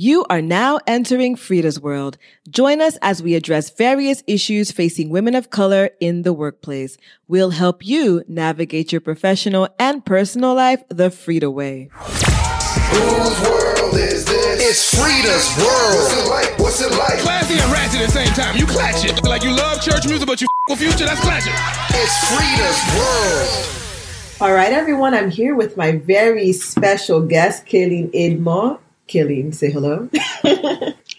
You are now entering Frida's world. Join us as we address various issues facing women of color in the workplace. We'll help you navigate your professional and personal life the Frida way. Whose world is this? It's Frida's world. What's it like? What's it like? Classy and ratchet at the same time. You clash it. Like you love church music, but you with future, that's clashing. It's Frida's world. All right, everyone, I'm here with my very special guest, Kelynne Edmond. Kelynne, say hello.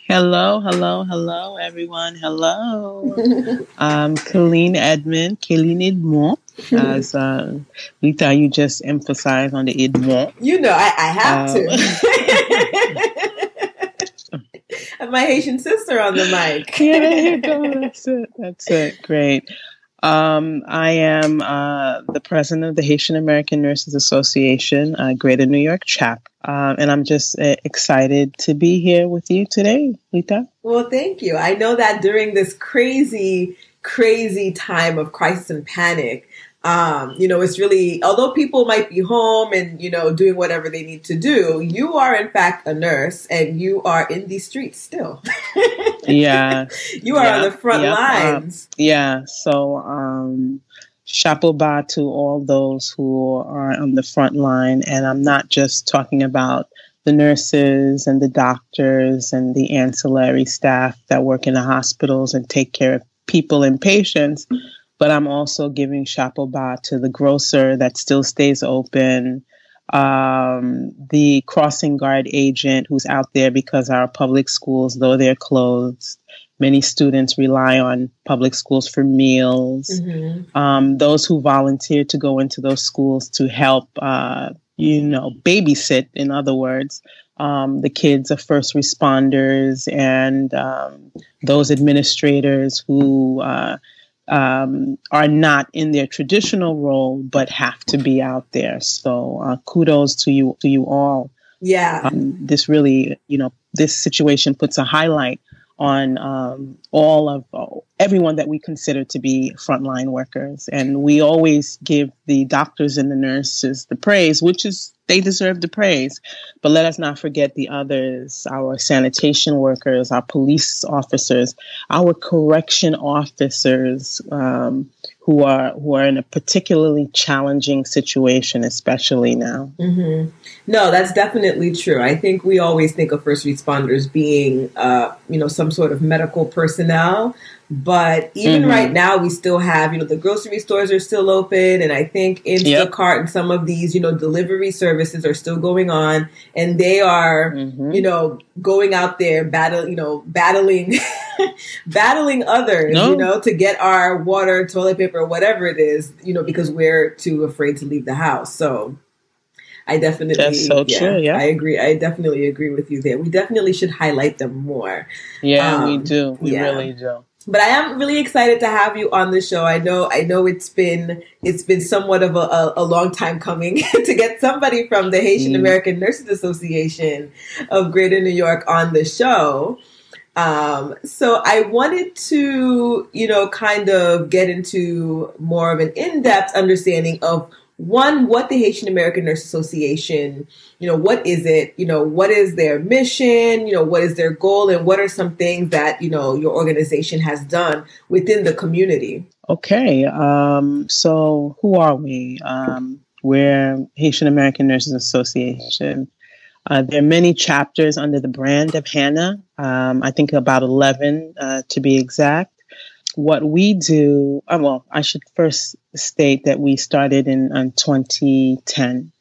hello, hello, hello, everyone. Hello. um, Kelynne Edmond, Kelynne Edmond. As uh, Lita, you just emphasize on the Edmond. You know, I, I have um, to. my Haitian sister on the mic. yeah, there you go. That's it. That's it. Great. Um, I am uh, the president of the Haitian American Nurses Association, uh, Greater New York chapter. Um, and I'm just uh, excited to be here with you today, Lita. Well, thank you. I know that during this crazy, crazy time of crisis and panic, um, you know, it's really, although people might be home and, you know, doing whatever they need to do, you are in fact a nurse and you are in the streets still. yeah. You are yeah, on the front yeah, lines. Uh, yeah. So, um, chapeau bas to all those who are on the front line. And I'm not just talking about the nurses and the doctors and the ancillary staff that work in the hospitals and take care of people and patients but I'm also giving chapeau bas to the grocer that still stays open, um, the crossing guard agent who's out there because our public schools, though they're closed, many students rely on public schools for meals. Mm-hmm. Um, those who volunteer to go into those schools to help, uh, you know, babysit, in other words. Um, the kids of first responders and um, those administrators who uh, um, are not in their traditional role but have to be out there. So uh, kudos to you to you all. Yeah, um, this really, you know, this situation puts a highlight on um, all of uh, everyone that we consider to be frontline workers. And we always give the doctors and the nurses the praise, which is they deserve the praise. But let us not forget the others our sanitation workers, our police officers, our correction officers. Um, who are who are in a particularly challenging situation, especially now. Mm-hmm. No, that's definitely true. I think we always think of first responders being, uh, you know, some sort of medical personnel, but even mm-hmm. right now, we still have, you know, the grocery stores are still open. And I think Instacart yep. and some of these, you know, delivery services are still going on. And they are, mm-hmm. you know, going out there, battle, you know, battling, battling others, no. you know, to get our water, toilet paper, whatever it is, you know, because we're too afraid to leave the house. So I definitely, That's so yeah, true. Yeah, I agree. I definitely agree with you there. We definitely should highlight them more. Yeah, um, we do. We yeah. really do. But I am really excited to have you on the show. I know, I know it's been it's been somewhat of a, a, a long time coming to get somebody from the Haitian mm. American Nurses Association of Greater New York on the show. Um, so I wanted to, you know, kind of get into more of an in-depth understanding of one, what the Haitian American Nurse Association, you know, what is it? You know, what is their mission? You know, what is their goal? And what are some things that, you know, your organization has done within the community? Okay. Um, so who are we? Um, we're Haitian American Nurses Association. Uh, there are many chapters under the brand of HANA. Um, I think about 11 uh, to be exact what we do, uh, well, I should first state that we started in, in 2010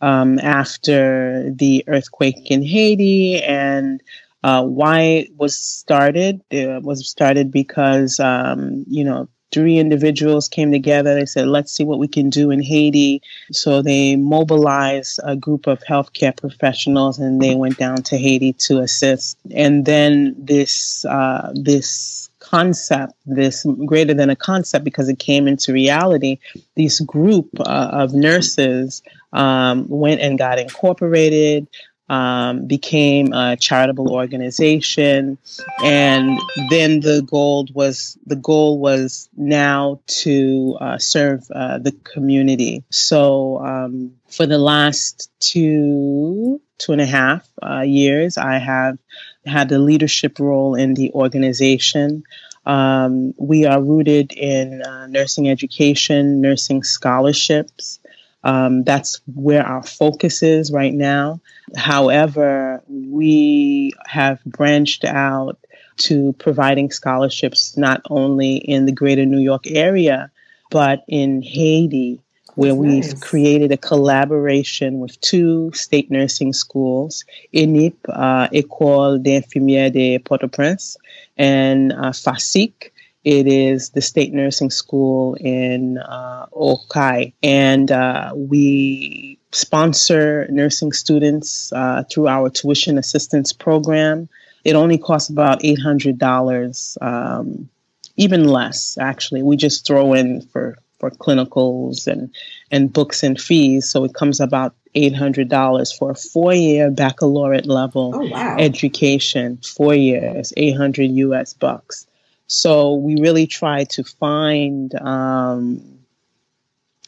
um, after the earthquake in Haiti. And uh, why it was started? It was started because, um, you know, three individuals came together. They said, let's see what we can do in Haiti. So they mobilized a group of healthcare professionals and they went down to Haiti to assist. And then this, uh, this concept, this greater than a concept because it came into reality, this group uh, of nurses um, went and got incorporated. Um, became a charitable organization, and then the goal was the goal was now to uh, serve uh, the community. So um, for the last two two and a half uh, years, I have had a leadership role in the organization. Um, we are rooted in uh, nursing education, nursing scholarships. Um, that's where our focus is right now. However, we have branched out to providing scholarships not only in the greater New York area, but in Haiti, where nice. we've created a collaboration with two state nursing schools, ENIP, uh, École d'Infirmières de Port-au-Prince, and uh, FASIC. It is the state nursing school in uh, Okai. And uh, we sponsor nursing students uh, through our tuition assistance program. It only costs about $800, um, even less, actually. We just throw in for for clinicals and and books and fees. So it comes about eight hundred dollars for a four year baccalaureate level oh, wow. education. Four years, eight hundred U.S. bucks. So we really try to find um,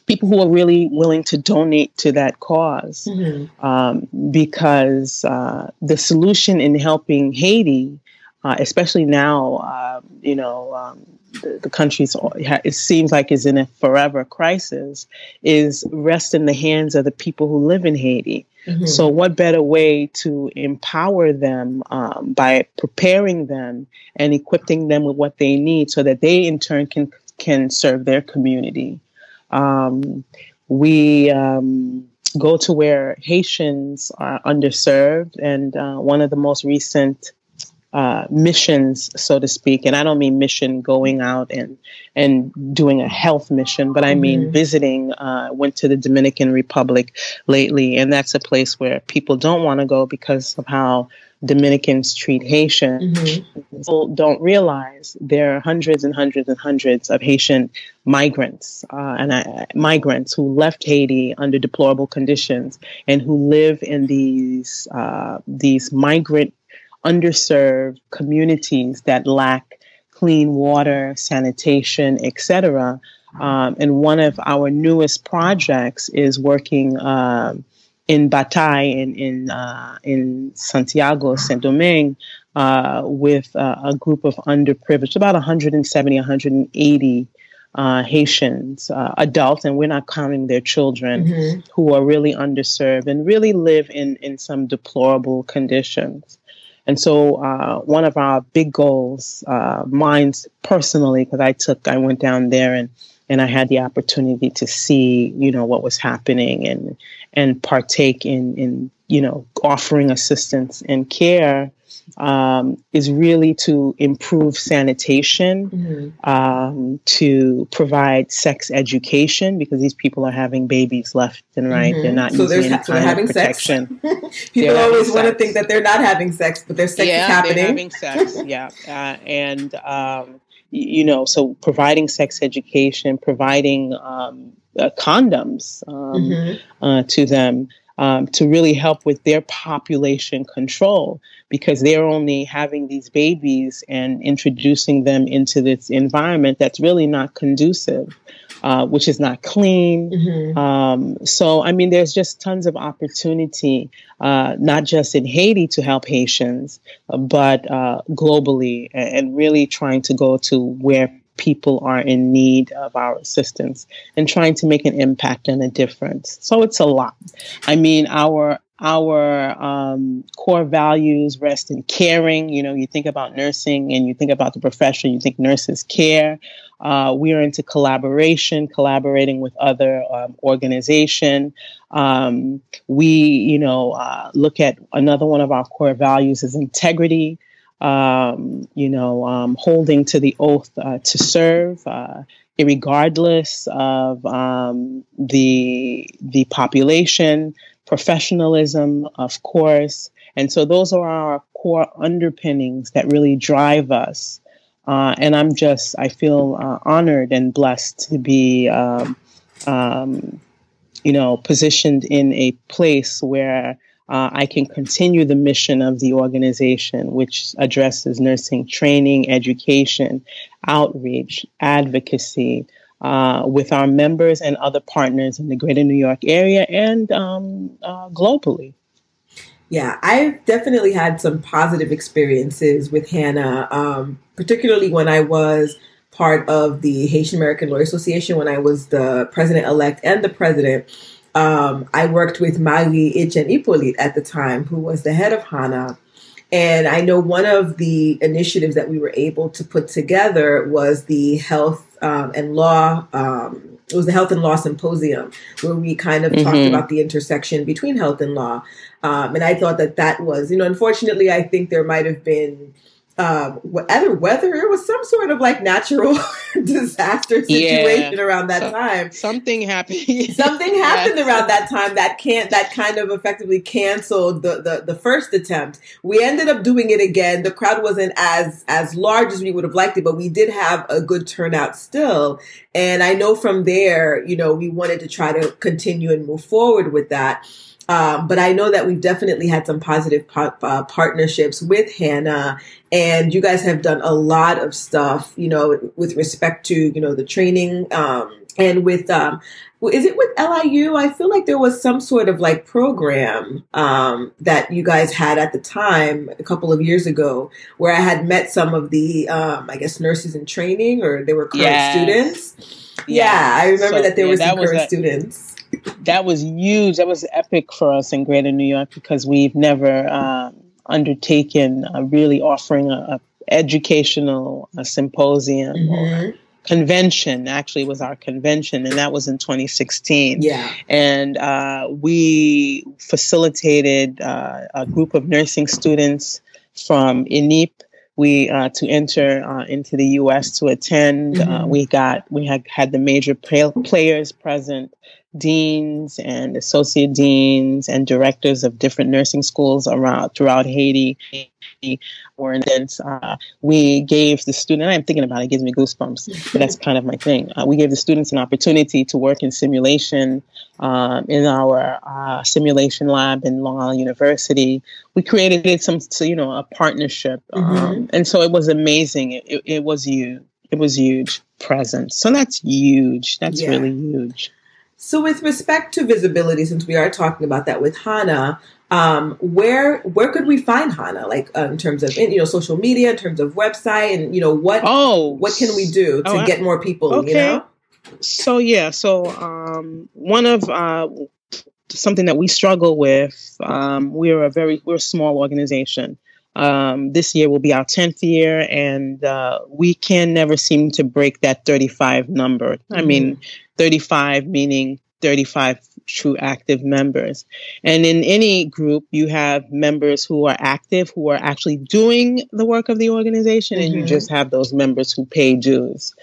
people who are really willing to donate to that because mm-hmm. um, because uh, the solution in helping Haiti, uh, especially now, uh, you know, um, the, the country's it seems like is in a forever crisis is rest in the hands of the people who live in Haiti. Mm-hmm. So, what better way to empower them um, by preparing them and equipping them with what they need, so that they in turn can can serve their community. Um, we um, go to where Haitians are underserved, and uh, one of the most recent uh, missions, so to speak. And I don't mean mission going out and and doing a health mission, but I mean mm-hmm. visiting. Uh, went to the Dominican Republic lately, and that's a place where people don't want to go because of how Dominicans treat Haitians. Mm-hmm. People don't realize there are hundreds and hundreds and hundreds of Haitian migrants uh, and uh, migrants who left Haiti under deplorable conditions and who live in these uh, these migrant underserved communities that lack clean water, sanitation, etc. Um, and one of our newest projects is working um, in Bataille in in, uh, in Santiago, Saint Domingue, uh, with uh, a group of underprivileged, about 170, 180 uh, Haitians, uh, adults, and we're not counting their children, mm-hmm. who are really underserved and really live in, in some deplorable conditions. And so, uh, one of our big goals, uh, mine personally, because I took, I went down there and and I had the opportunity to see, you know, what was happening and and partake in in you know offering assistance and care um, is really to improve sanitation, mm-hmm. um, to provide sex education because these people are having babies left and right. Mm-hmm. They're not so using any so kind of protection. people they're always want to think that they're not having sex, but their sex yeah, is happening. They're having sex, yeah, uh, and um, you know, so providing sex education, providing um, uh, condoms um, mm-hmm. uh, to them um, to really help with their population control because they're only having these babies and introducing them into this environment that's really not conducive. Uh, which is not clean. Mm-hmm. Um, so, I mean, there's just tons of opportunity, uh, not just in Haiti to help Haitians, but uh, globally, and really trying to go to where people are in need of our assistance and trying to make an impact and a difference. So it's a lot. I mean, our our um, core values rest in caring. You know, you think about nursing and you think about the profession, you think nurses care. Uh, we are into collaboration, collaborating with other um, organization. Um, we, you know, uh, look at another one of our core values is integrity um, you know, um, holding to the oath uh, to serve, uh, regardless of um, the the population, professionalism, of course, and so those are our core underpinnings that really drive us. Uh, and I'm just, I feel uh, honored and blessed to be, um, um, you know, positioned in a place where uh, I can continue the mission of the organization, which addresses nursing training, education, outreach, advocacy uh, with our members and other partners in the greater New York area and um, uh, globally. Yeah, I've definitely had some positive experiences with HANA, um, particularly when I was part of the Haitian American Lawyer Association, when I was the president elect and the president. Um, I worked with Marie Etienne Hippolyte at the time, who was the head of HANA. And I know one of the initiatives that we were able to put together was the health um, and law um, it was the health and law symposium where we kind of mm-hmm. talked about the intersection between health and law um, and i thought that that was you know unfortunately i think there might have been um, whether it was some sort of like natural disaster situation yeah. around that time. Something happened. something happened around that time that can't that kind of effectively canceled the, the the first attempt. We ended up doing it again. The crowd wasn't as as large as we would have liked it, but we did have a good turnout still. And I know from there, you know, we wanted to try to continue and move forward with that. Um, but I know that we've definitely had some positive uh, partnerships with HANA, and you guys have done a lot of stuff, you know, with respect to you know the training um, and with um, is it with LIU? I feel like there was some sort of like program um, that you guys had at the time a couple of years ago where I had met some of the um, I guess nurses in training or they were current yes. students. Yeah, yeah, I remember so, that there yeah, were some current a- students that was huge. That was epic for us in Greater New York because we've never um, undertaken really offering a, a educational a symposium mm-hmm. or convention. Actually, was our convention, and that was in 2016. Yeah, and uh, we facilitated uh, a group of nursing students from ENIP we uh, to enter uh, into the U.S. to attend. Uh, mm-hmm. Uh, we got we had had the major players present deans and associate deans and directors of different nursing schools around throughout Haiti. Or in uh, we gave the student I'm thinking about it, it gives me goosebumps but that's kind of my thing. Uh, we gave the students an opportunity to work in simulation um, in our uh, simulation lab in Long Island University. We created some you know a partnership um, mm-hmm. and so it was amazing. It, it, it was huge. It was huge presence. So that's huge. That's yeah. really huge so, with respect to visibility, since we are talking about that with HANA, um, where where could we find HANA? Like uh, in terms of you know social media, in terms of website, and you know what oh what can we do to oh, get more people? Okay. You know. So yeah, so um, one of uh, something that we struggle with. Um, we're a very we're a small organization. Um, this year will be our 10th year, and uh, we can never seem to break that 35 number. Mm-hmm. I mean, mm-hmm. 35 meaning 35 true active members. And in any group, you have members who are active, who are actually doing the work of the organization, mm-hmm. and you mm-hmm. just have those members who pay dues.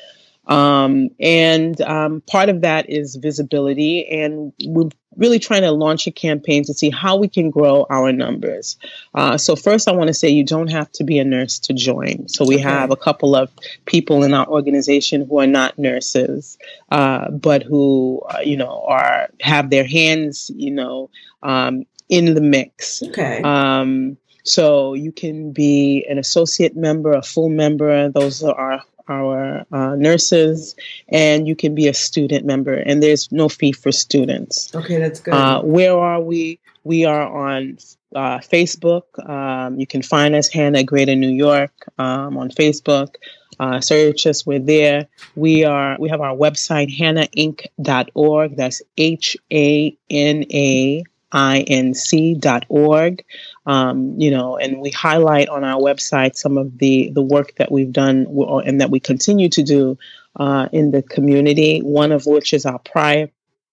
Um, and um, part of that is visibility, and we're really trying to launch a campaign to see how we can grow our numbers. Uh, so, first, I want to say you don't have to be a nurse to join. So, we okay. have a couple of people in our organization who are not nurses, uh, but who, uh, you know, are have their hands, you know, um, in the mix. Okay. Um, so you can be an associate member, a full member. Those are our uh, nurses, and you can be a student member, and there's no fee for students. Okay, that's good. Uh, where are we? We are on uh, Facebook. Um, you can find us HANA Greater New York um, on Facebook. Uh, search us. We're there. We are. We have our website hanainc.org. That's H A N A inc.org. Um, you know, and we highlight on our website some of the the work that we've done and that we continue to do uh, in the community. One of which is our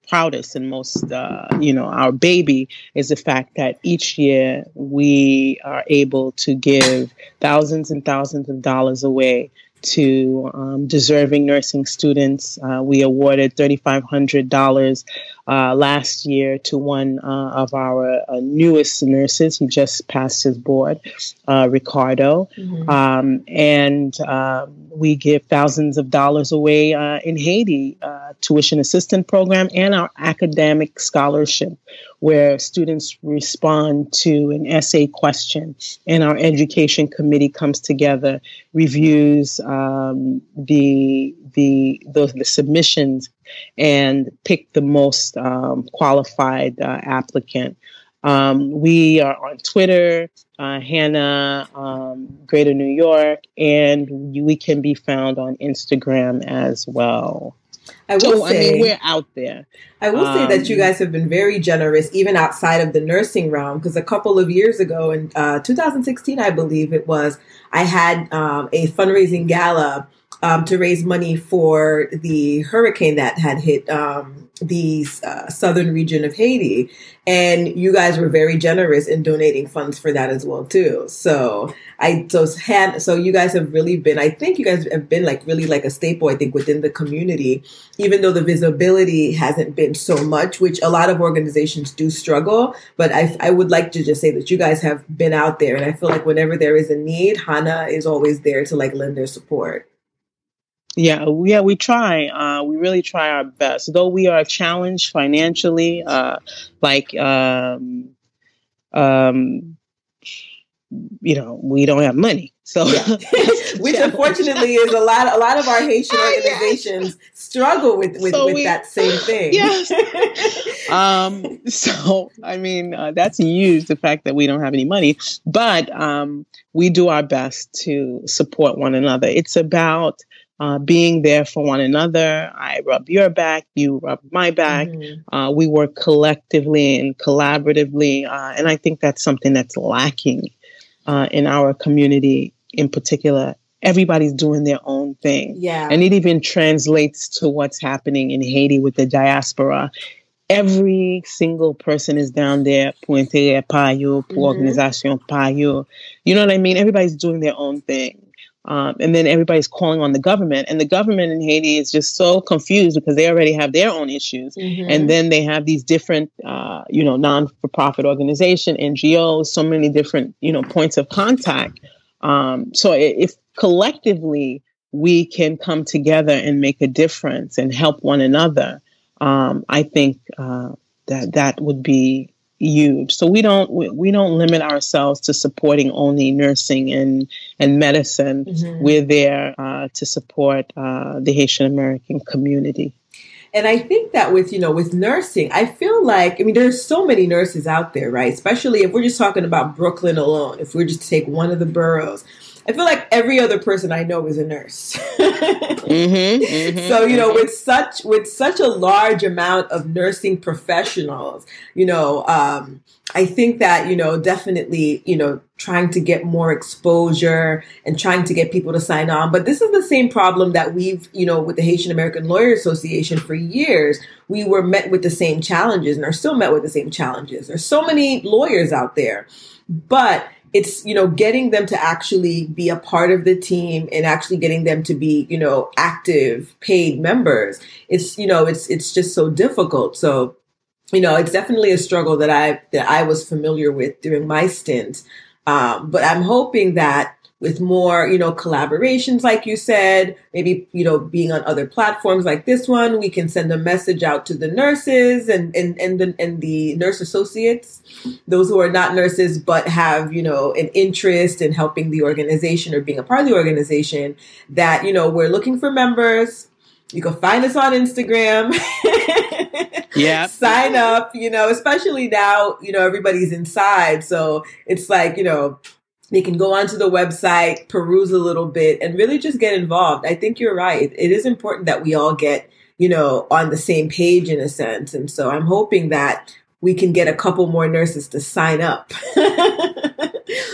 proudest and most, uh, you know, our baby is the fact that each year we are able to give thousands and thousands of dollars away to um, deserving nursing students. Uh, we awarded $3,500 uh, last year to one uh, of our uh, newest nurses. He just passed his board, uh, Ricardo. Mm-hmm. Um, and um, we give thousands of dollars away uh, in Haiti, tuition assistance program, and our academic scholarship, where students respond to an essay question, and our education committee comes together, reviews um, the, the, the the submissions, and pick the most um, qualified uh, applicant. Um, we are on Twitter, uh, HANA, um, Greater New York, and we can be found on Instagram as well. I will So, say, I mean, we're out there. I will say that you Um, guys have been very generous, even outside of the nursing realm. Because a couple of years ago, in uh, 2016, I believe it was, I had um, a fundraising gala um, to raise money for the hurricane that had hit um, the uh, southern region of Haiti, and you guys were very generous in donating funds for that as well too. So I so had so you guys have really been. I think you guys have been like really like a staple. I think within the community even though the visibility hasn't been so much, which a lot of organizations do struggle. But I, I would like to just say that you guys have been out there, and I feel like whenever there is a need, HANA is always there to like lend their support. Yeah, we- yeah, we try. Uh, we really try our best, though we are challenged financially. Uh, like, um, um, you know, we don't have money, so Which unfortunately is a lot. A lot of our Haitian organizations struggle with with, So with we- that same thing. Yes. um, so I mean, uh, that's huge. The fact that we don't have any money, but um, we do our best to support one another. It's about uh, being there for one another. I rub your back, you rub my back. Mhm. Uh, we work collectively and collaboratively, uh, and I think that's something that's lacking uh, in our community in particular. Everybody's doing their own thing. Yeah. And it even translates to what's happening in Haiti with the diaspora. Every single person is down there puente intérêt par yo, pour Mhm. organisation par yo. You know what I mean? Everybody's doing their own thing. Um, and then everybody's calling on the government. And the government in Haiti is just so confused because they already have their own issues. Mhm. And then they have these different, uh, you know, non-for-profit organization, NGOs, so many different, you know, points of contact. Um, so if collectively we can come together and make a difference and help one another, um, I think uh, that that would be huge. So we don't we, don't limit ourselves to supporting only nursing and and medicine. Mhm. We're there uh, to support uh, the Haitian American community. And I think that with, you know, with nursing, I feel like, I mean, there's so many nurses out there, right? Especially if we're just talking about Brooklyn alone, if we're just to take one of the boroughs. I feel like every other person I know is a nurse. Mm-hmm, so, you know, with such with such a large amount of nursing professionals, you know, um, I think that, you know, definitely, you know, trying to get more exposure and trying to get people to sign on. But this is the same problem that we've, you know, with the Haitian American Lawyer Association for years. We were met with the same challenges and are still met with the same challenges. There's so many lawyers out there, but it's, you know, getting them to actually be a part of the team and actually getting them to be, you know, active paid members. It's, you know, it's, it's just so difficult. So, you know, it's definitely a struggle that I that I was familiar with during my stint. Um, but I'm hoping that with more, you know, collaborations, like you said, maybe you know, being on other platforms like this one, we can send a message out to the nurses and and and the and the nurse associates, those who are not nurses but have you know an interest in helping the organization or being a part of the organization. That you know, we're looking for members. You can find us on Instagram. Yep. Sign up, you know, especially now, you know, everybody's inside. So it's like, you know, they can go onto the website, peruse a little bit, and really just get involved. I think you're right. It is important that we all get, you know, on the same page in a sense. And so I'm hoping that we can get a couple more nurses to sign up.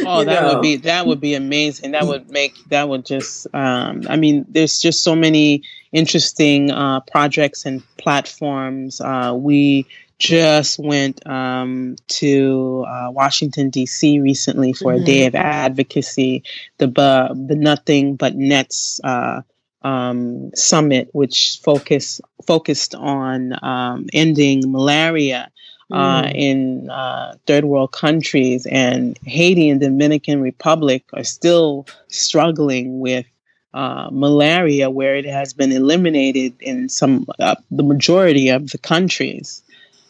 Oh, You that know. would be that would be amazing. That would make that would just. Um, I mean, there's just so many interesting uh, projects and platforms. Uh, we just went um, to uh, Washington D.C. recently for a day of advocacy. The bu- the Nothing But Nets uh, um, summit, which focus focused on um, ending malaria uh, Mm. in uh, third world countries, and Haiti and Dominican Republic are still struggling with uh, malaria, where it has been eliminated in some uh, the majority of the countries.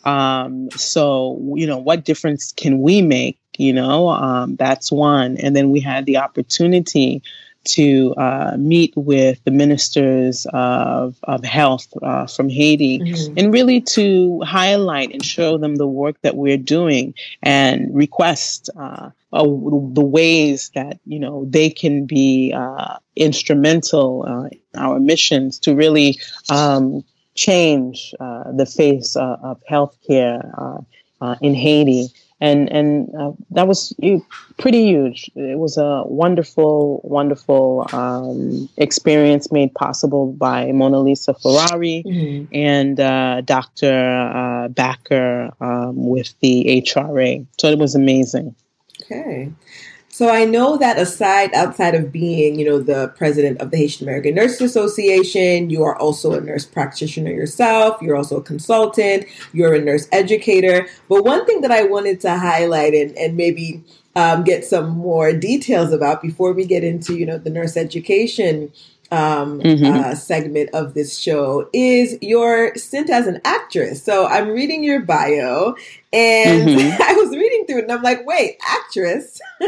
Um, so you know, what difference can we make? You know, um, that's one. And then we had the opportunity to uh, meet with the ministers of, of health uh, from Haiti mm-hmm. and really to highlight and show them the work that we're doing and request uh, uh the ways that you know they can be uh, instrumental uh, in our missions to really um, change the face of healthcare in Haiti and and uh, that was pretty huge. It was a wonderful, wonderful um, experience made possible by Mona Lisa Ferrari mm-hmm. and uh, Dr. Uh, Backer um, with the HRA. So it was amazing. Okay. So I know that aside, outside of being, you know, the president of the Haitian American Nurses Association, you are also a nurse practitioner yourself. You're also a consultant. You're a nurse educator. But one thing that I wanted to highlight and, and maybe um, get some more details about before we get into, you know, the nurse education um, mm-hmm. uh, segment of this show is your stint as an actress. So I'm reading your bio, and mm-hmm. I was reading through it, and I'm like, wait, actress.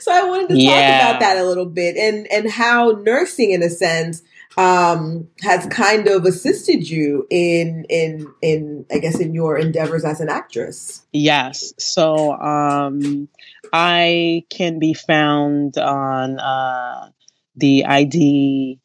so I wanted to yeah. talk about that a little bit, and and how nursing, in a sense, um, has kind of assisted you in in in I guess in your endeavors as an actress. Yes. So um, I can be found on. Uh, the IDMB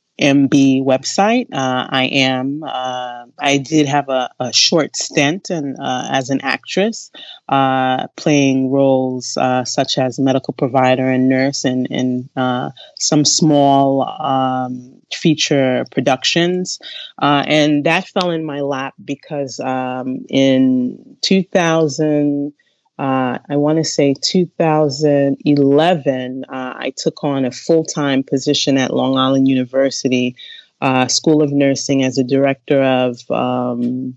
website. Uh, I am. Uh, I did have a, a short stint and uh, as an actress, uh, playing roles uh, such as medical provider and nurse in, in uh, some small um, feature productions. and that fell in my lap because um, in 2000 uh, I want to say 2011, uh, I took on a full time position at Long Island University uh, School of Nursing as a director of um,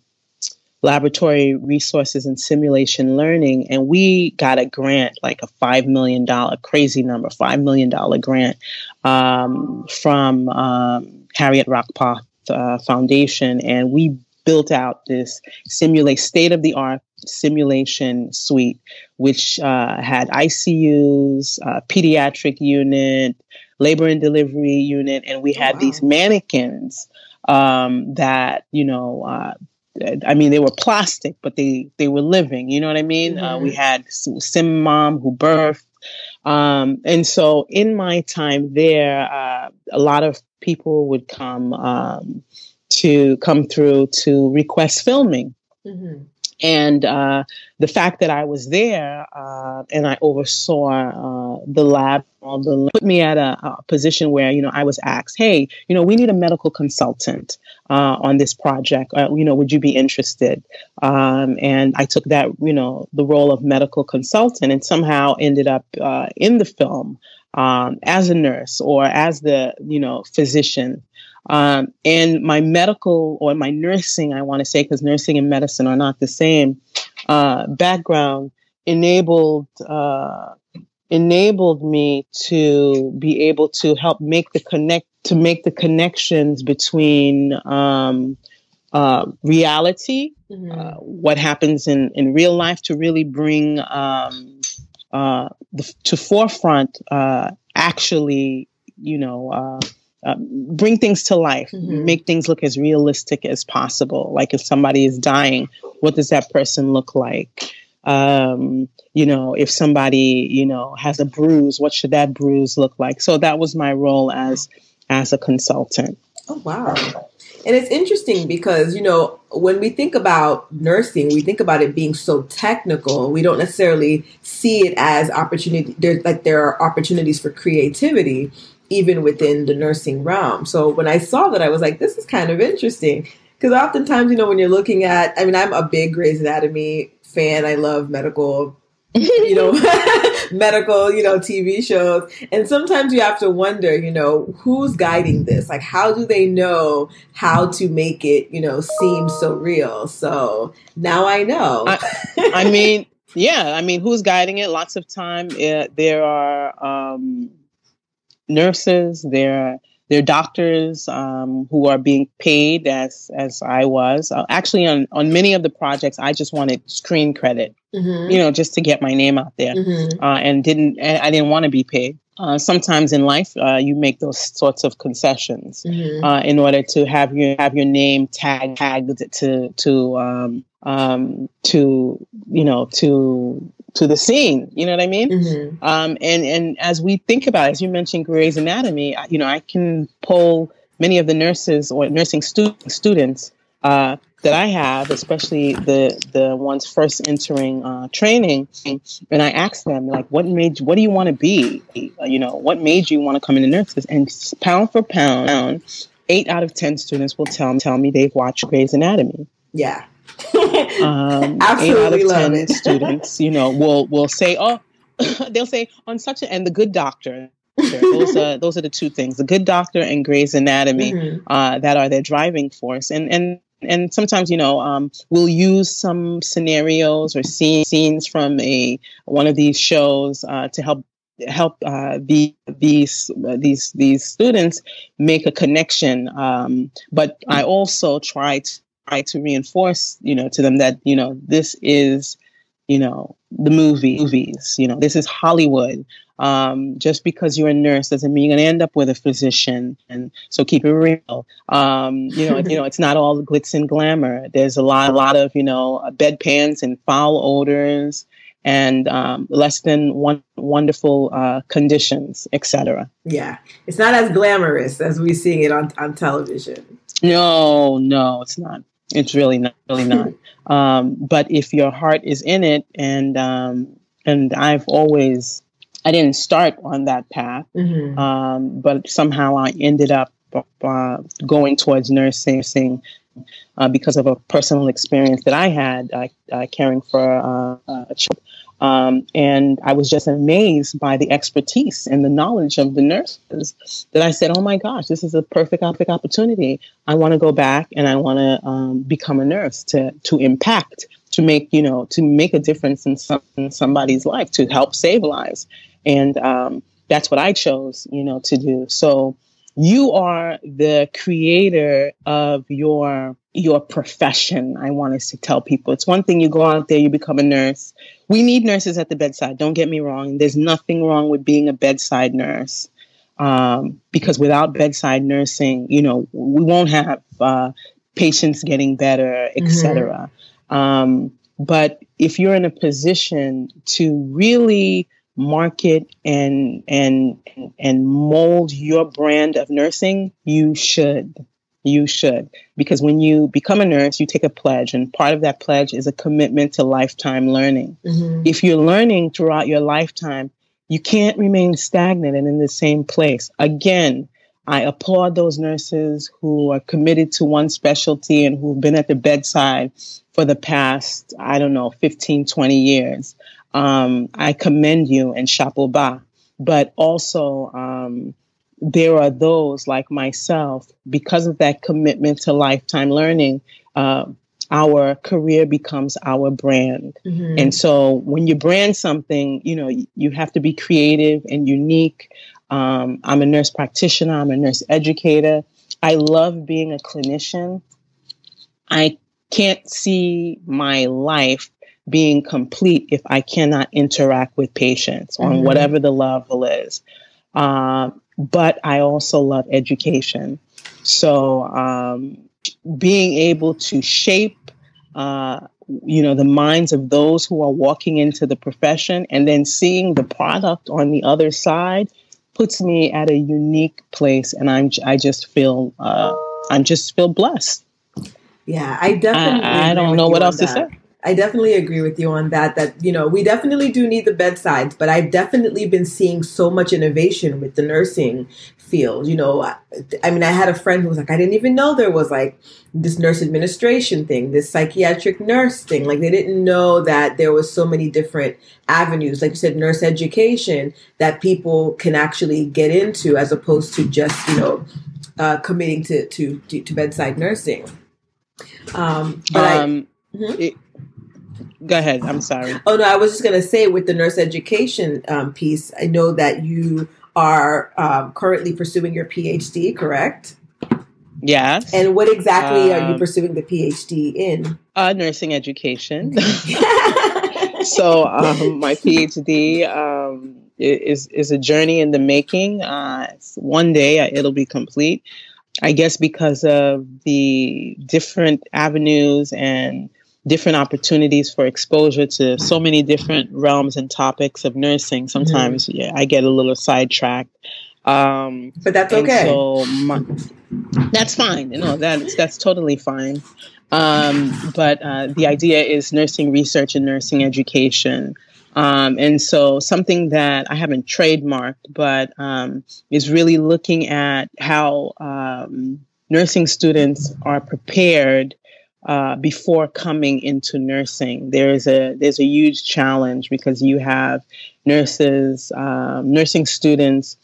laboratory resources and simulation learning. And we got a grant, like a $5 million, crazy number, $5 million grant um, from um, Harriet Rothkopf uh, Foundation. And we built out this simulate state of the art simulation suite, which uh, had ICUs, uh, pediatric unit, labor and delivery unit, and we oh, had wow. these mannequins um, that you know. Uh, I mean, they were plastic, but they they were living. You know what I mean? Uh, mm-hmm. we had sim mom who birthed, um, and so in my time there, uh, a lot of people would come um, to come through to request filming. Mm-hmm. And uh, the fact that I was there uh, and I oversaw uh, the lab, the, put me at a, a, position where you know I was asked, "Hey, you know, we need a medical consultant uh, on this project. Uh, you know, would you be interested?" Um, and I took that, you know, the role of medical consultant, and somehow ended up uh, in the film um, as a nurse or as the you know physician um, and my medical or my nursing, I want to say, because nursing and medicine are not the same, uh, background enabled uh, enabled me to be able to help make the connect to make the connections between um, uh, reality, mm-hmm. Uh, what happens in in real life, to really bring um, uh, the, to forefront uh, actually, you know uh, bring things to life, mm-hmm. make things look as realistic as possible. Like if somebody is dying, what does that person look like? Um, you know, if somebody, you know, has a bruise, what should that bruise look like? So that was my role as as a consultant. Oh wow. And it's interesting because, you know, when we think about nursing, we think about it being so technical. We don't necessarily see it as opportunity. There's like there are opportunities for creativity even within the nursing realm. So when I saw that, I was like, this is kind of interesting. Because oftentimes, you know, when you're looking at, I mean, I'm a big Grey's Anatomy fan. I love medical, you know, medical, you know, TV shows. And sometimes you have to wonder, you know, who's guiding this? Like, how do they know how to make it, you know, seem so real? So now I know. I, I mean, yeah, I mean, who's guiding it? Lots of time, it, there are, um, nurses, they're they're doctors um, who are being paid as as I was. Uh, actually, on on many of the projects, I just wanted screen credit, mm-hmm. you know, just to get my name out there, mm-hmm. uh, and didn't and I didn't want to be paid. uh, sometimes in life uh, you make those sorts of concessions Mhm. uh, in order to have your have your name tag tagged to to um, um, to you know to to the scene. You know what I mean? Mhm. Um, and and as we think about, it, as you mentioned, Grey's Anatomy, I- you know, I can pull many of the nurses or nursing stu- students uh, that I have, especially the the ones first entering uh, training, and I ask them like, "What made? What do you want to be? Uh, You know, what made you want to come into nurses?" And pound for pound, eight out of ten students will tell tell me they've watched Grey's Anatomy Yeah. Um, Absolutely eight out of love ten it. students, you know, will will say, "Oh, they'll say on such a and the Good Doctor." those are those are the two things: the Good Doctor and Grey's Anatomy Mhm. uh, that are their driving force. And and and sometimes, you know, um, we'll use some scenarios or scene, scenes from a one of these shows uh, to help help uh, the, these uh, these these students make a connection. Um, but I also try to try to reinforce, you know, to them that you know this is, you know, the movie movies. You know, this is Hollywood. Um, just because you're a nurse doesn't mean you're going to end up with a physician. And so keep it real. Um, you know, you know, it's not all glitz and glamour. There's a lot, a lot of you know, uh, bedpans and foul odors and um, less than one wonderful uh, conditions, etc. Yeah. It's not as glamorous as we seeing it on, on television. No, no, it's not. It's really not. Really not. um, but if your heart is in it, and um, and I've always, I didn't start on that path, Mhm. um, but somehow I ended up uh, going towards nursing, nursing uh, because of a personal experience that I had uh, uh, caring for uh, a child. Um, and I was just amazed by the expertise and the knowledge of the nurses that I said, oh my gosh, this is a perfect opportunity. I want to go back and I want to um, become a nurse to, to impact, to make, you know, to make a difference in, some, in somebody's life, to help save lives. And um, that's what I chose, you know, to do. So you are the creator of your your profession i want us to tell people it's one thing you go out there you become a nurse we need nurses at the bedside. Don't get me wrong. There's nothing wrong with being a bedside nurse um, because without bedside nursing you know we won't have uh, patients getting better etc um, but if you're in a position to really market and and and mold your brand of nursing you should you should because when you become a nurse you take a pledge and part of that pledge is a commitment to lifetime learning Mhm. if you're learning throughout your lifetime you can't remain stagnant and in the same place again i applaud those nurses who are committed to one specialty and who've been at the bedside for the past i don't know 15 20 years um, I commend you and chapeau bas. But also, um, there are those like myself, because of that commitment to lifetime learning, uh, our career becomes our brand. Mhm. And so when you brand something, you know, you have to be creative and unique. Um, I'm a nurse practitioner, I'm a nurse educator. I love being a clinician. I can't see my life being complete if I cannot interact with patients on Mhm. whatever the level is. Um, but I also love education. So um, being able to shape, uh, you know, the minds of those who are walking into the profession and then seeing the product on the other side puts me at a unique place, and I'm I just feel uh, I'm just feel blessed. Yeah, I definitely. I, I don't know what else to say. I definitely agree with you on that. That you know, we definitely do need the bedsides, but I've definitely been seeing so much innovation with the nursing field. You know, I, I mean, I had a friend who was like, I didn't even know there was like this nurse administration thing, this psychiatric nurse thing. Like they didn't know that there was so many different avenues, like you said, nurse education that people can actually get into, as opposed to just you know uh, committing to, to to to bedside nursing. Um, but I, Um, Mhm. it- go ahead. I'm sorry. Oh no, I was just going to say with the nurse education um, piece, I know that you are um, currently pursuing your PhD, correct? Yes. And what exactly are you Um, pursuing the PhD in? uh, nursing education. so um, my PhD um, is is a journey in the making. Uh, one day uh, it'll be complete. I guess because of the different avenues and different opportunities for exposure to so many different realms and topics of nursing. Sometimes, mm-hmm. yeah, I get a little sidetracked. Um, but that's okay. So my, that's fine. You know, that's that's totally fine. Um, but uh, the idea is nursing research and nursing education. Um, and so something that I haven't trademarked, but um, is really looking at how um, nursing students are prepared uh, before coming into nursing. There's a there's a huge challenge because you have nurses, um, nursing students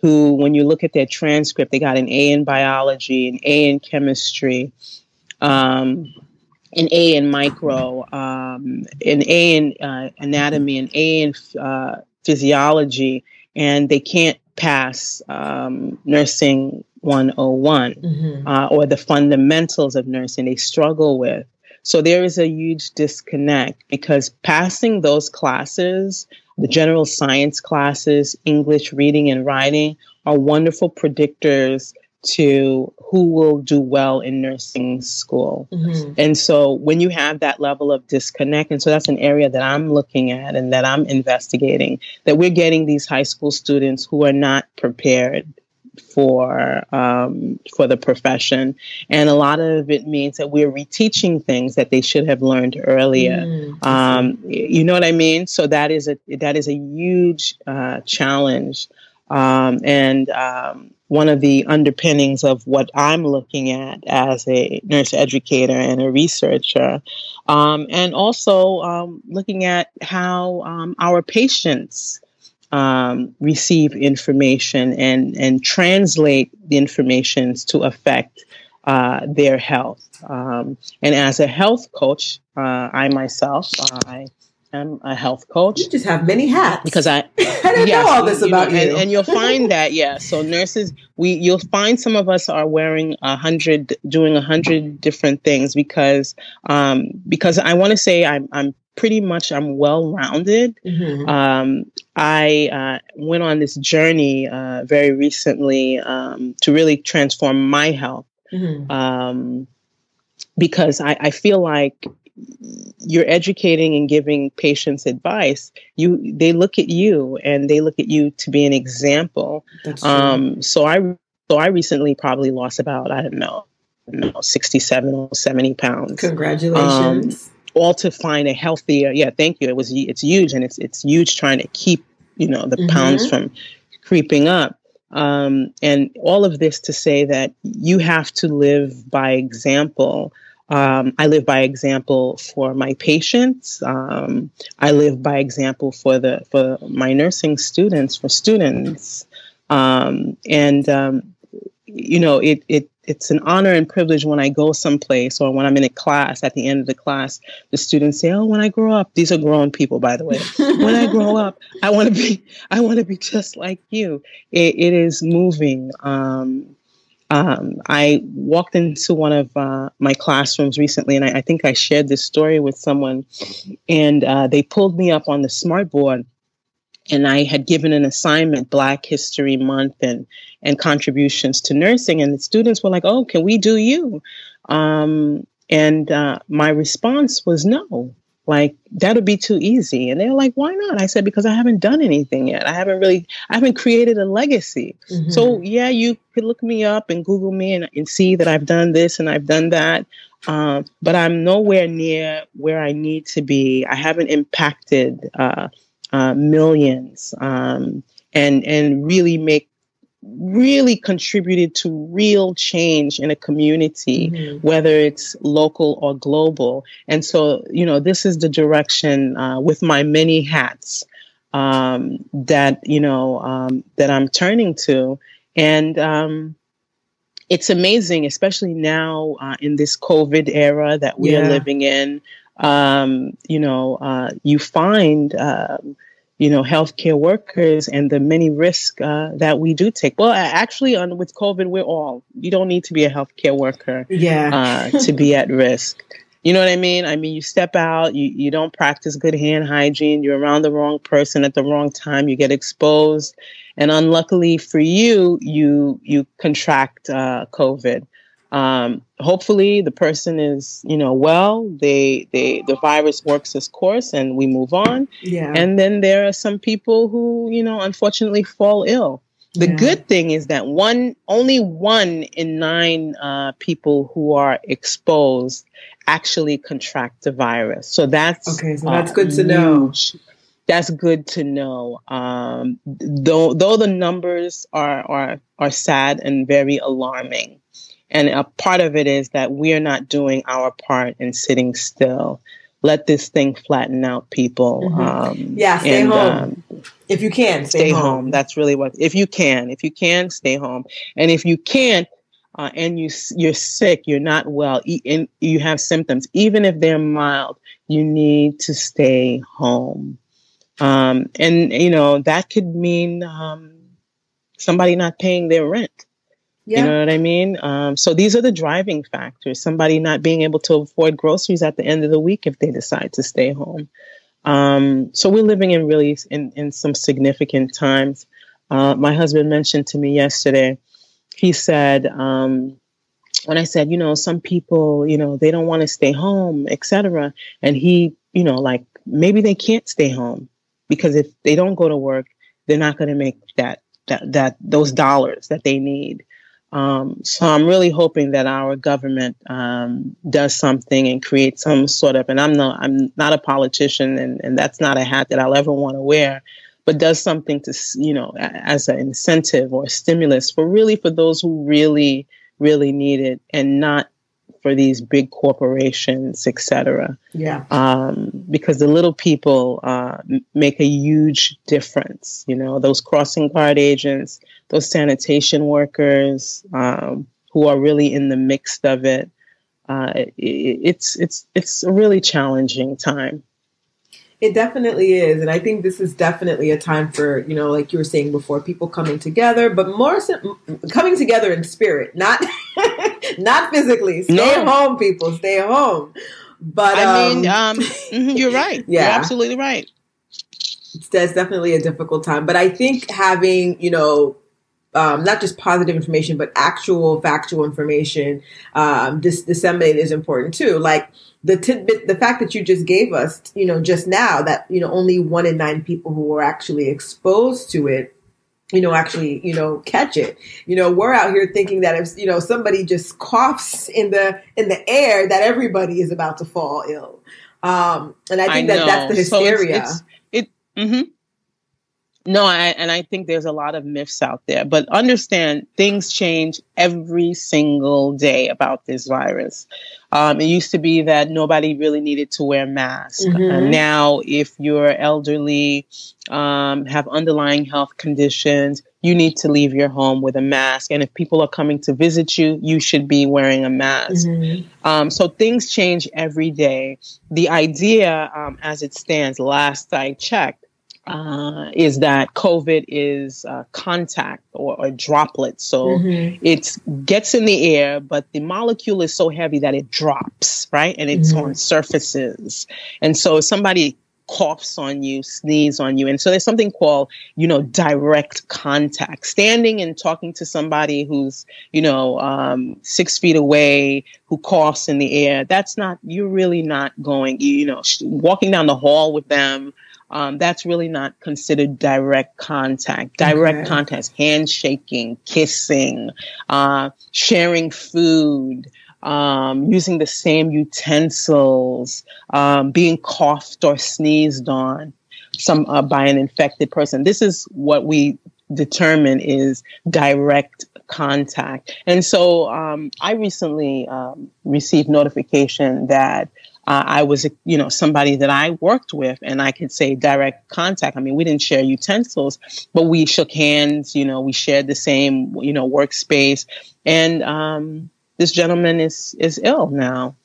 who, when you look at their transcript, they got an A in biology, an A in chemistry, um, an A in micro, um, an A in uh, anatomy, an A in uh, physiology, and they can't pass um, nursing 101 mm-hmm. uh, or the fundamentals of nursing they struggle with. So there is a huge disconnect because passing those classes, the general science classes, English reading and writing, are wonderful predictors to who will do well in nursing school. Mm-hmm. And so when you have that level of disconnect, and so that's an area that I'm looking at and that I'm investigating, that we're getting these high school students who are not prepared for um, for the profession, and a lot of it means that we're reteaching things that they should have learned earlier. Mm, um, you know what I mean? So that is a that is a huge uh, challenge, um, and um, one of the underpinnings of what I'm looking at as a nurse educator and a researcher, um, and also um, looking at how our patients um, receive information and, and translate the information to affect uh, their health. Um, and as a health coach, uh, I myself, uh, I am a health coach. You just have many hats because I, I didn't yes, know all this you, about you. you. And, and, you'll find that, yeah. So nurses, we you'll find some of us are wearing a hundred, doing a hundred different things because um, because I want to say I'm I'm pretty much I'm well rounded. Mm-hmm. Um, I uh, went on this journey uh, very recently um, to really transform my health mm-hmm. um, because I, I, feel like you're educating and giving patients advice. You they look at you and they look at you to be an example. Um, so I so I recently probably lost about I don't know. know 67 or 70 pounds. Congratulations um, all to find a healthier. Yeah, thank you. It was it's huge, and it's it's huge trying to keep you know the mm-hmm. pounds from creeping up. Um, and all of this to say that you have to live by example. Um, I live by example for my patients. Um, I live by example for the for my nursing students, for students, um, and um, you know it it it's an honor and privilege when I go someplace or when I'm in a class at the end of the class, the students say, "Oh, when I grow up, these are grown people, by the way. when I grow up, I want to be, I want to be just like you." it, it is moving. Um, um, I walked into one of uh, my classrooms recently, and I, I, think I shared this story with someone, and uh, they pulled me up on the smartboard and I had given an assignment, Black History Month and and contributions to nursing, and the students were like, "Oh, can we do you?" Um, and uh, my response was no. Like that'll be too easy, and they're like, "Why not?" I said, "Because I haven't done anything yet. I haven't really, I haven't created a legacy. Mm-hmm. So yeah, you could look me up and Google me and, and see that I've done this and I've done that, um, but I'm nowhere near where I need to be. I haven't impacted." Uh, uh, millions um, and and really make really contributed to real change in a community mm-hmm. whether it's local or global and so you know this is the direction uh, with my many hats um, that you know um, that i'm turning to and um, it's amazing especially now uh, in this covid era that we yeah. are living in um, you know, uh, you find, um, you know, healthcare workers and the many risks uh, that we do take. Well, actually, on with COVID, we're all. You don't need to be a healthcare worker, yeah, uh, to be at risk. You know what I mean? I mean, you step out, you, you don't practice good hand hygiene, you're around the wrong person at the wrong time, you get exposed. And unluckily for you, you you contract uh, COVID. Um, hopefully, the person is you know well. They they the virus works its course, and we move on. Yeah. And then there are some people who you know unfortunately fall ill. The Yeah. good thing is that one only one in nine uh, people who are exposed actually contract the virus. So that's Okay, so that's uh, good to know. huge. That's good to know. Um, though though the numbers are are are sad and very alarming, and a part of it is that we are not doing our part in sitting still. Let this thing flatten out, people. Mhm. Um, Yeah, stay and, home. um, If you can, stay, stay home. home. That's really what. If you can, if you can, stay home. And if you can't, uh, and you you're sick, you're not well, e- and you have symptoms, even if they're mild, you need to stay home. Um, and you know that could mean um, somebody not paying their rent. Yeah. You know what I mean? Um, so these are the driving factors. Somebody not being able to afford groceries at the end of the week if they decide to stay home. Um, so we're living in really in, in some significant times. Uh, my husband mentioned to me yesterday, he said, um, when I said, you know, some people, you know, they don't want to stay home, etc. And he, you know, like maybe they can't stay home because if they don't go to work, they're not going to make that that that those dollars that they need. Um, so I'm really hoping that our government um, does something and create some sort of. And I'm not I'm not a politician, and, and that's not a hat that I'll ever want to wear. But does something to you know as an incentive or a stimulus for really for those who really really need it, and not for these big corporations, et cetera Yeah. um, because the little people uh, make a huge difference. You know, those crossing guard agents, those sanitation workers um, who are really in the mix of it. Uh, i i- it's it's it's a really challenging time. It definitely is, and I think this is definitely a time for you know, like you were saying before, people coming together, but more coming together in spirit, not not physically. Stay No. home, people. Stay home. But I mean, um, um, mhm, you're right. Yeah. You're absolutely right. it's, it's definitely a difficult time. But I think having you know. Um, not just positive information, but actual factual information um, dis- disseminated is important too. Like the tidbit, the fact that you just gave us, you know, just now that you know only one in nine people who were actually exposed to it, you know, actually, you know, catch it. You know, we're out here thinking that if you know somebody just coughs in the in the air, that everybody is about to fall ill. Um, and I think that that's the So it's- hysteria. it's- it. hmm No, I, and I think there's a lot of myths out there. But understand, things change every single day about this virus. Um, it used to be that nobody really needed to wear masks. Mhm. And now, if you're elderly, um, have underlying health conditions, you need to leave your home with a mask. And if people are coming to visit you, you should be wearing a mask. Mhm. Um, so things change every day. The idea, um, as it stands, last I checked, uh, is that COVID is uh, contact or, or droplets. So Mhm. it gets in the air, but the molecule is so heavy that it drops, right? And it's Mhm. on surfaces. And so somebody coughs on you, sneeze on you. And so there's something called, you know, direct contact. Standing and talking to somebody who's, you know, um, six feet away, who coughs in the air, that's not, you're really not going, you, you know, sh- walking down the hall with them. Um, that's really not considered direct contact. Direct Okay. contact handshaking, kissing, uh, sharing food, um, using the same utensils, um, being coughed or sneezed on some uh, by an infected person. This is what we determine is direct contact. And so um, I recently um, received notification that uh, I was, you know, somebody that I worked with, and I could say direct contact. I mean, we didn't share utensils, but we shook hands. You know, we shared the same, you know, workspace. And um, this gentleman is is ill now.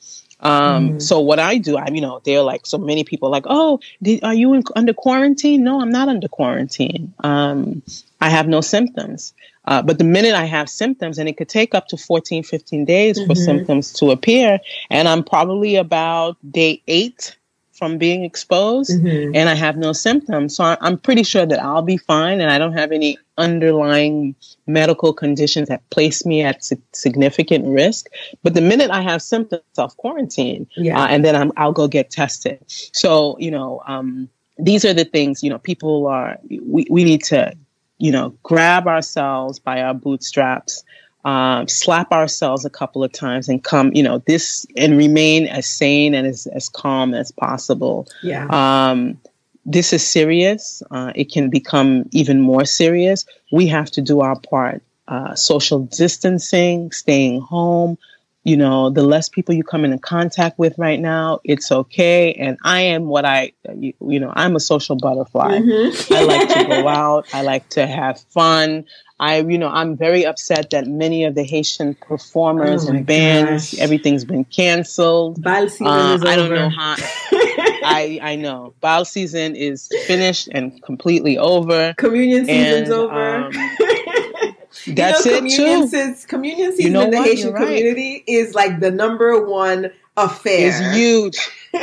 Um, Mhm. So what I do, I you know, they're like so many people like, oh, did, are you in, under quarantine? No, I'm not under quarantine. Um, I have no symptoms. Uh, but the minute I have symptoms, and it could take up to 14, 15 days for Mhm. symptoms to appear, and I'm probably about day eight from being exposed, Mhm. and I have no symptoms. So I- I'm pretty sure that I'll be fine, and I don't have any underlying medical conditions that place me at si- significant risk. But the minute I have symptoms, self quarantine, Yeah. uh, and then I'm, I'll go get tested. So you know, um, these are the things you know. People are we we need to you know grab ourselves by our bootstraps. Um, slap ourselves a couple of times and come, you know, this and remain as sane and as, as calm as possible. yeah. Um, this is serious. Uh, it can become even more serious. We have to do our part. Uh, social distancing, staying home. You know, the less people you come into contact with right now, it's okay. And I am what I, you, you know, I'm a social butterfly. Mhm. I like to go out. I like to have fun. I, you know, I'm very upset that many of the Haitian performers Oh and bands, gosh. everything's been canceled. Uh, I don't know how. I I know. Bile season is finished and completely over. Communion season's And, over. um, That's you know, it communion too. Season, communion season You know in the what? Haitian right. community is like the number one affair. It's huge.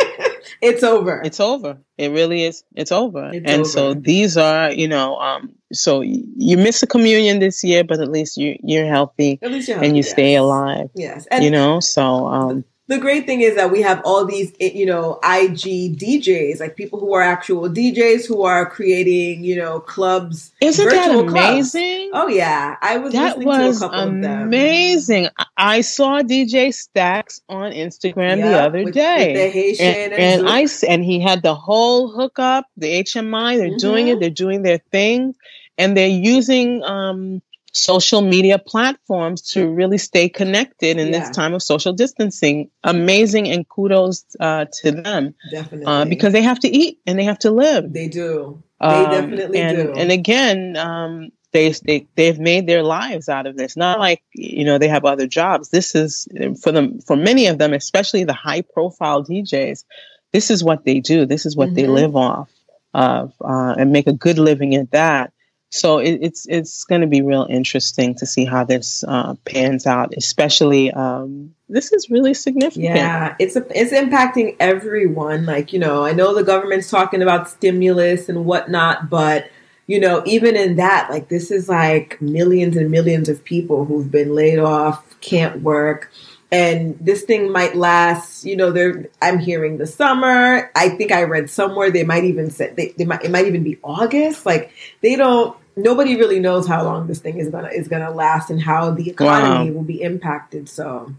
It's over. It's over. It really is. It's over. It's and so these are, you know, um, so you miss a communion this year, but at least you you're healthy At least you're healthy. and you healthy, stay alive. Yes, and You know, so um, the great thing is that we have all these, eh, you know, IG DJs, like people who are actual DJs who are creating, you know, clubs. isn't that virtual clubs. amazing? Oh yeah, I was That listening to a was couple of them. amazing. I- saw DJ Stacks on Instagram the other with- day. with the Haitian and, and, and. I and he had the whole hookup, the HMI. They're doing Mhm. it. They're doing their thing, and they're using um, social media platforms to really stay connected in Yeah. this time of social distancing. Amazing, and kudos uh, to them definitely uh, because they have to eat and they have to live. they do. They Um, definitely and, do. And again, um, they they they've made their lives out of this. Not like you know they have other jobs. This is for them for many of them, especially the high profile DJs. This is what they do. This is what they Mhm. live off of, uh, and make a good living at that. So it, it's it's going to be real interesting to see how this uh, pans out. Especially, um, this is really significant. Yeah, it's a, it's impacting everyone. Like you know, I know the government's talking about stimulus and whatnot, but you know, even in that, like this is like millions and millions of people who've been laid off, can't work, and this thing might last. You know, they're I'm hearing the summer. I think I read somewhere they might even say they, they might it might even be August. Like they don't. Nobody really knows how long this thing is gonna is gonna last and how the economy Wow. will be impacted. So.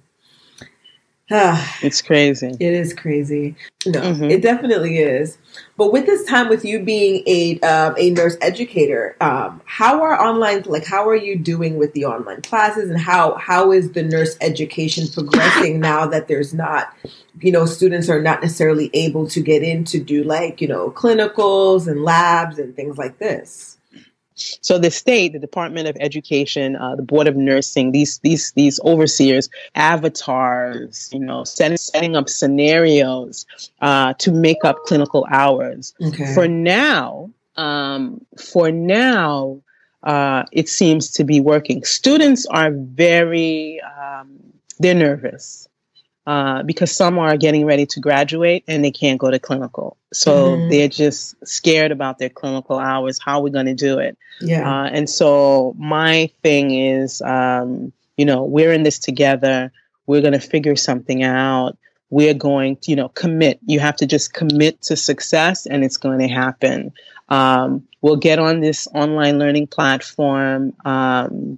It's crazy. It is crazy. No, Mhm. it definitely is. But with this time, with you being a um, a nurse educator, um, how are online like how are you doing with the online classes, and how how is the nurse education progressing now that there's not, you know, students are not necessarily able to get in to do like you know clinicals and labs and things like this. So the state, the Department of Education, uh, the Board of Nursing, these these these overseers, avatars, you know, setting setting up scenarios uh, to make up clinical hours. Okay. For now, um, for now, uh, it seems to be working. Students are very um, they're nervous. Uh, because some are getting ready to graduate and they can't go to clinical. So Mhm. they're just scared about their clinical hours. How are we going to do it? yeah. Uh, and so my thing is, um, you know, we're in this together. We're going to figure something out. We're going to, you know, commit. You have to just commit to success and it's going to happen. Um, we'll get on this online learning platform um,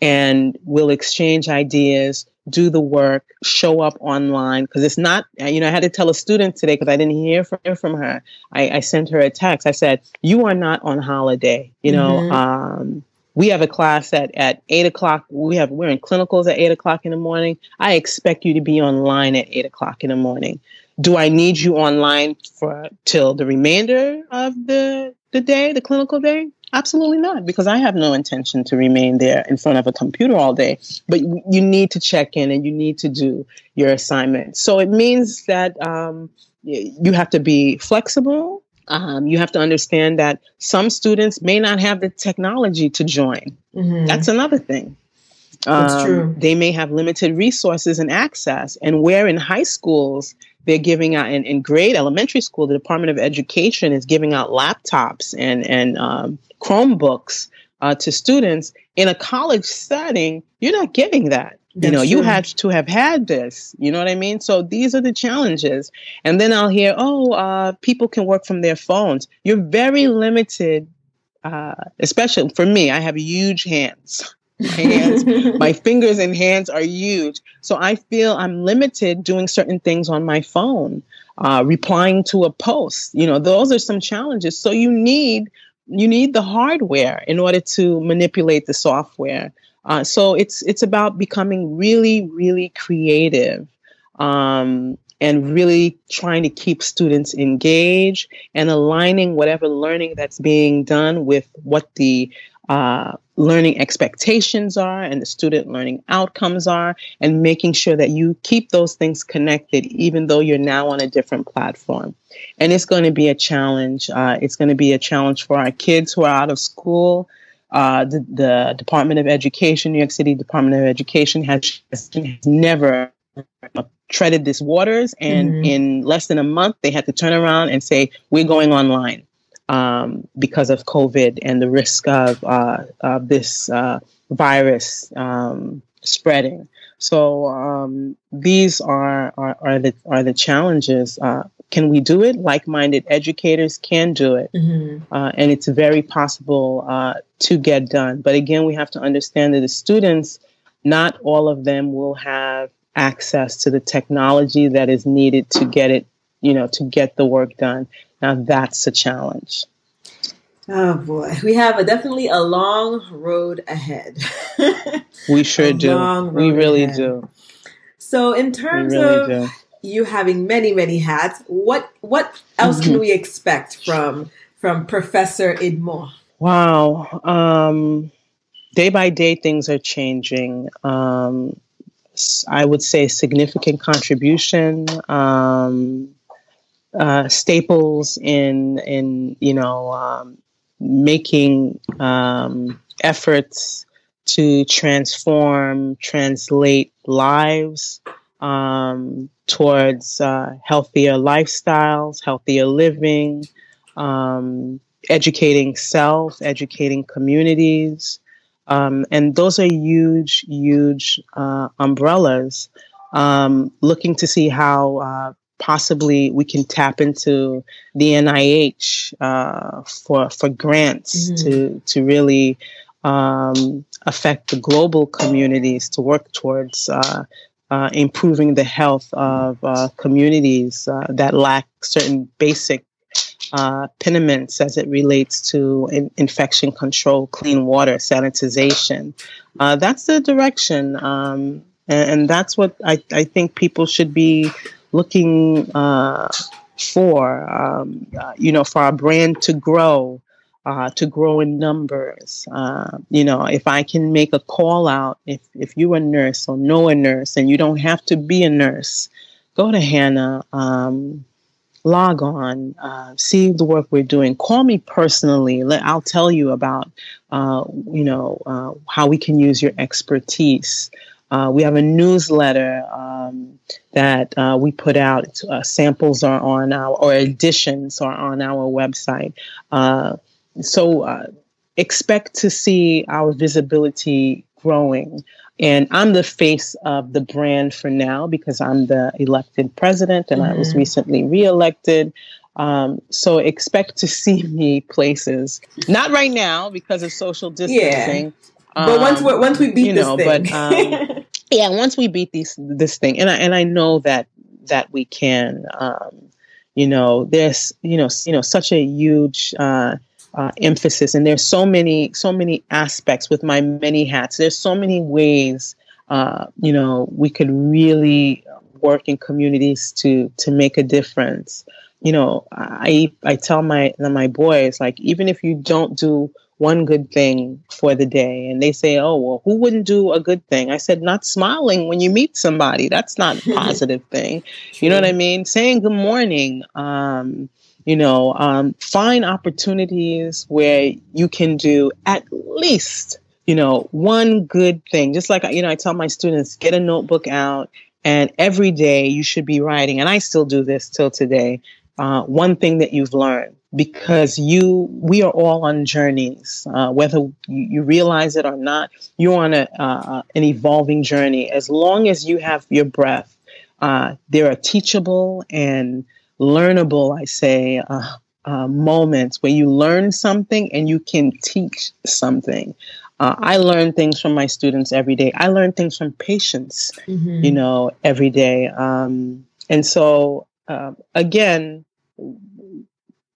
and we'll exchange ideas, do the work, show up online. Because it's not, you know, I had to tell a student today because I didn't hear from, hear from her. I, I sent her a text. I said, You are not on holiday. You know, Mhm. um, we have a class at, at eight o'clock. We have we're in clinicals at eight o'clock in the morning. I expect you to be online at eight o'clock in the morning. Do I need you online for till the remainder of the the day, the clinical day? Absolutely not, because I have no intention to remain there in front of a computer all day. But you need to check in and you need to do your assignment. So it means that um, you have to be flexible. Um, you have to understand that some students may not have the technology to join. Mm-hmm. That's another thing. That's um, true. They may have limited resources and access. And where in high schools they're giving out in, in grade elementary school, the Department of Education is giving out laptops and and um, Chromebooks uh, to students. In a college setting, you're not getting that. That's you know, true. you had to have had this. You know what I mean? So these are the challenges. And then I'll hear, oh, uh, people can work from their phones. You're very limited, uh, especially for me. I have huge hands. My hands, my fingers and hands are huge. So I feel I'm limited doing certain things on my phone, uh, replying to a post. You know, those are some challenges. So you need you need the hardware in order to manipulate the software. Uh, so it's it's about becoming really really creative um, and really trying to keep students engaged and aligning whatever learning that's being done with what the uh, learning expectations are and the student learning outcomes are, and making sure that you keep those things connected, even though you're now on a different platform. And it's going to be a challenge. Uh, it's going to be a challenge for our kids who are out of school. Uh, the, the, Department of Education, New York City Department of Education, has, has never treaded this waters. And mm-hmm. in less than a month, they had to turn around and say, We're going online um, because of COVID and the risk of, uh, of this uh, virus um, spreading. So um, these are, are, are the are the challenges. Uh, can we do it? Like-minded educators can do it, mm-hmm. uh, and it's very possible uh, to get done. But again, we have to understand that the students, not all of them will have access to the technology that is needed to get it, you know, to get the work done. Now that's a challenge. Oh boy, we have a, definitely a long road ahead. we sure do. We really ahead. do. So, in terms really of do. you having many, many hats, what what else mm-hmm. can we expect from from Professor Edmond? Wow. Um, day by day, things are changing. Um, I would say significant contribution. Um, uh, staples in in you know um, making um, efforts to transform, translate lives um, towards uh, healthier lifestyles, healthier living, um, educating self, educating communities. Um, and those are huge, huge uh, umbrellas. Um, looking to see how uh, possibly we can tap into the NIH uh, for for grants mm-hmm. to to really um, affect the global communities to work towards uh, uh, improving the health of uh, communities uh, that lack certain basic uh, as it relates to in- infection control, clean water, sanitization. that's the direction. Um, and, and, that's what I, I think people should be looking uh, for, um, uh, you know, for our brand to grow, uh, to grow in numbers. Uh, you know, if I can make a call out, if, if you're a nurse or know a nurse and you don't have to be a nurse, go to HANA. Um, log on, uh, see the work we're doing. Call me personally. Let, I'll tell you about, uh, you know, how we can use your expertise. Uh, we have a newsletter um, that uh, we put out. Uh, samples are on our, or editions are on our website. Uh, so uh, expect to see our visibility growing. And I'm the face of the brand for now because I'm the elected president and mm-hmm. I was mm-hmm. recently reelected. Um, so expect to see me places. Not right now because of social distancing. Yeah. But once we once we beat you know, this thing, but um, yeah, once we beat these this thing, and I and I know that that we can. Um, you know, there's you know you know such a huge uh, uh, emphasis, and there's so many so many aspects with my many hats. There's so many ways. Uh, you know, we could really work in communities to to make a difference. You know, I I tell my my boys like even if you don't do one good thing for the day. And they say, oh, well, who wouldn't do a good thing? I said, not smiling when you meet somebody. That's not a positive thing. You know what I mean? Saying good morning. Um, you know, um, find opportunities where you can do at least, you know, one good thing. Just like, you know, I tell my students, get a notebook out and every day you should be writing. And I still do this till today. Uh, one thing that you've learned because you we are all on journeys uh, whether you, you, realize it or not you're on a, uh, an evolving journey. As long as you have your breath uh, there are teachable and learnable i say uh, uh, moments where you learn something and you can teach something. Uh, i learn things from my students every day. I learn things from patients mm-hmm. you know every day. Um, and so again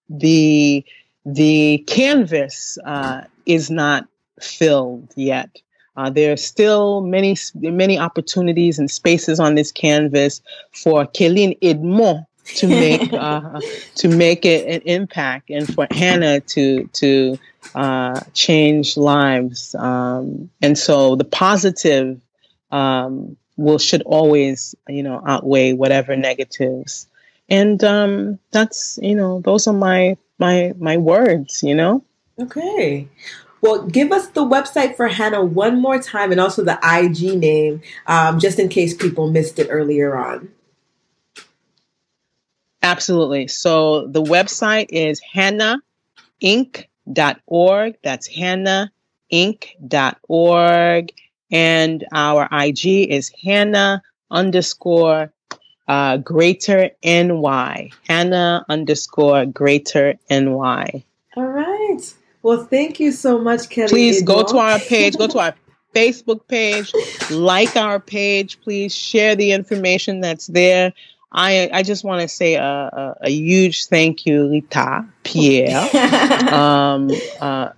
the the canvas uh, is not filled yet. Uh, there are still many many opportunities and spaces on this canvas for Kelynne Edmond to make uh, to make it an impact, and for HANA to to uh, change lives. Um, and so the positive um, will should always you know outweigh whatever negatives and um, that's you know those are my my my words you know? Okay. Well give us the website for HANA one more time and also the ig name um, just in case people missed it earlier on. Absolutely. So the website is hanainc.org that's hanainc.org and our ig is hana underscore uh, greater NY, hana underscore greater NY. All right. Well, thank you so much, Kelly. Please go to our page, go to our Facebook page, like our page, please share the information that's there. I I just want to say a, a, a, huge thank you, Rita Pierre, um, uh,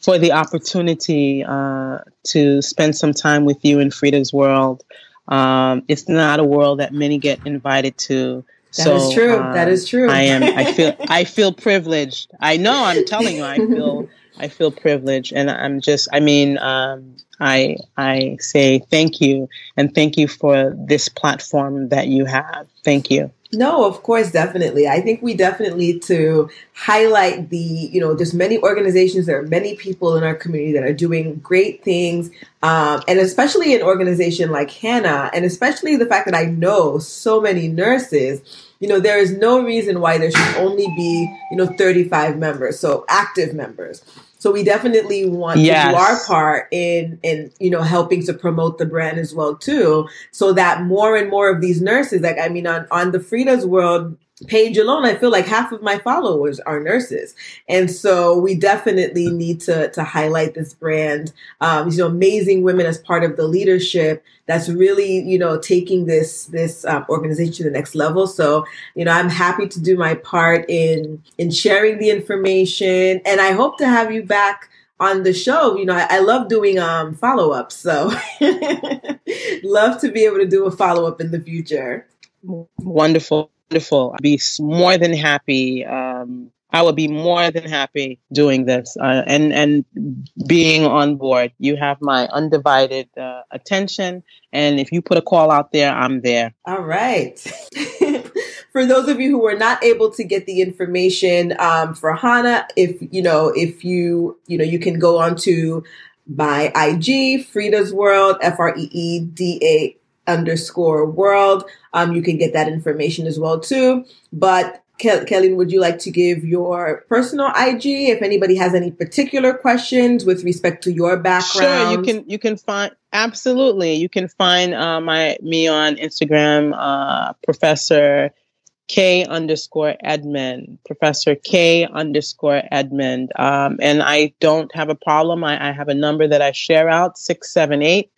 for the opportunity uh, to spend some time with you in Freeda's World. Um, it's not a world that many get invited to. That so, is true. Um, that is true. I am. I feel. I feel privileged. I know. I'm telling you. I feel. I feel privileged, and I'm just. I mean, um, I I say thank you, and thank you for this platform that you have. Thank you. No, of course, definitely. I think we definitely need to highlight the, you know, there's many organizations, there are many people in our community that are doing great things. Um, and especially an organization like HANA, and especially the fact that I know so many nurses, you know, there is no reason why there should only be, you know, 35 members, so active members. So we definitely want yes. to do our part in in you know helping to promote the brand as well too, so that more and more of these nurses, like I mean, on on the Freeda's World page alone, I feel like half of my followers are nurses, and so we definitely need to to highlight this brand. Um, you know, amazing women as part of the leadership that's really you know taking this this um, organization to the next level. So you know, I'm happy to do my part in in sharing the information, and I hope to have you back on the show. You know, I, I love doing um, follow ups, so love to be able to do a follow up in the future. Wonderful, wonderful. I'd be more than happy. Um, I would be more than happy doing this uh, and and being on board. You have my undivided uh, attention, and if you put a call out there, I'm there. All right. for those of you who were not able to get the information um, for HANA, if you know, if you you know, you can go on to my IG, Freeda's World, F R E E D A underscore world. Um, you can get that information as well too. But Kelly, would you like to give your personal IG if anybody has any particular questions with respect to your background? Sure, you can you can find absolutely you can find uh, my me on Instagram, uh, Professor K underscore Edmond, Professor K underscore Edmond, um, and I don't have a problem. I, I have a number that I share out six seven eight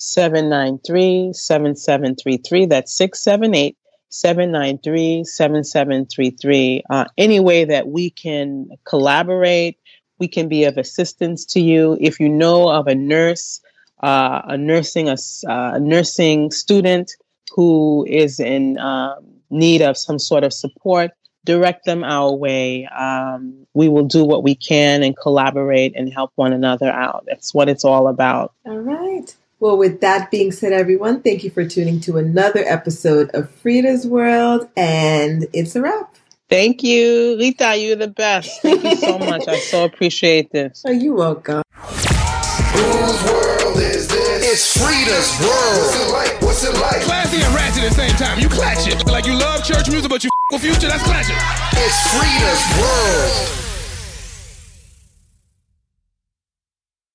793 7733. That's 678 793 7733. Uh, any way that we can collaborate, we can be of assistance to you. If you know of a nurse, uh, a nursing a, uh, nursing student who is in um, need of some sort of support, direct them our way. Um, we will do what we can and collaborate and help one another out. That's what it's all about. All right. Well, with that being said, everyone, thank you for tuning to another episode of Freeda's World, and it's a wrap. Thank you, Rita. You're the best. Thank you so much. I so appreciate this. Oh, you're welcome. Whose world is this? It's Freeda's world. What's it like? What's it like? Classy and ratchet at the same time. You clatch it. Like you love church music, but you f- with future. That's clashing. It's Freeda's world.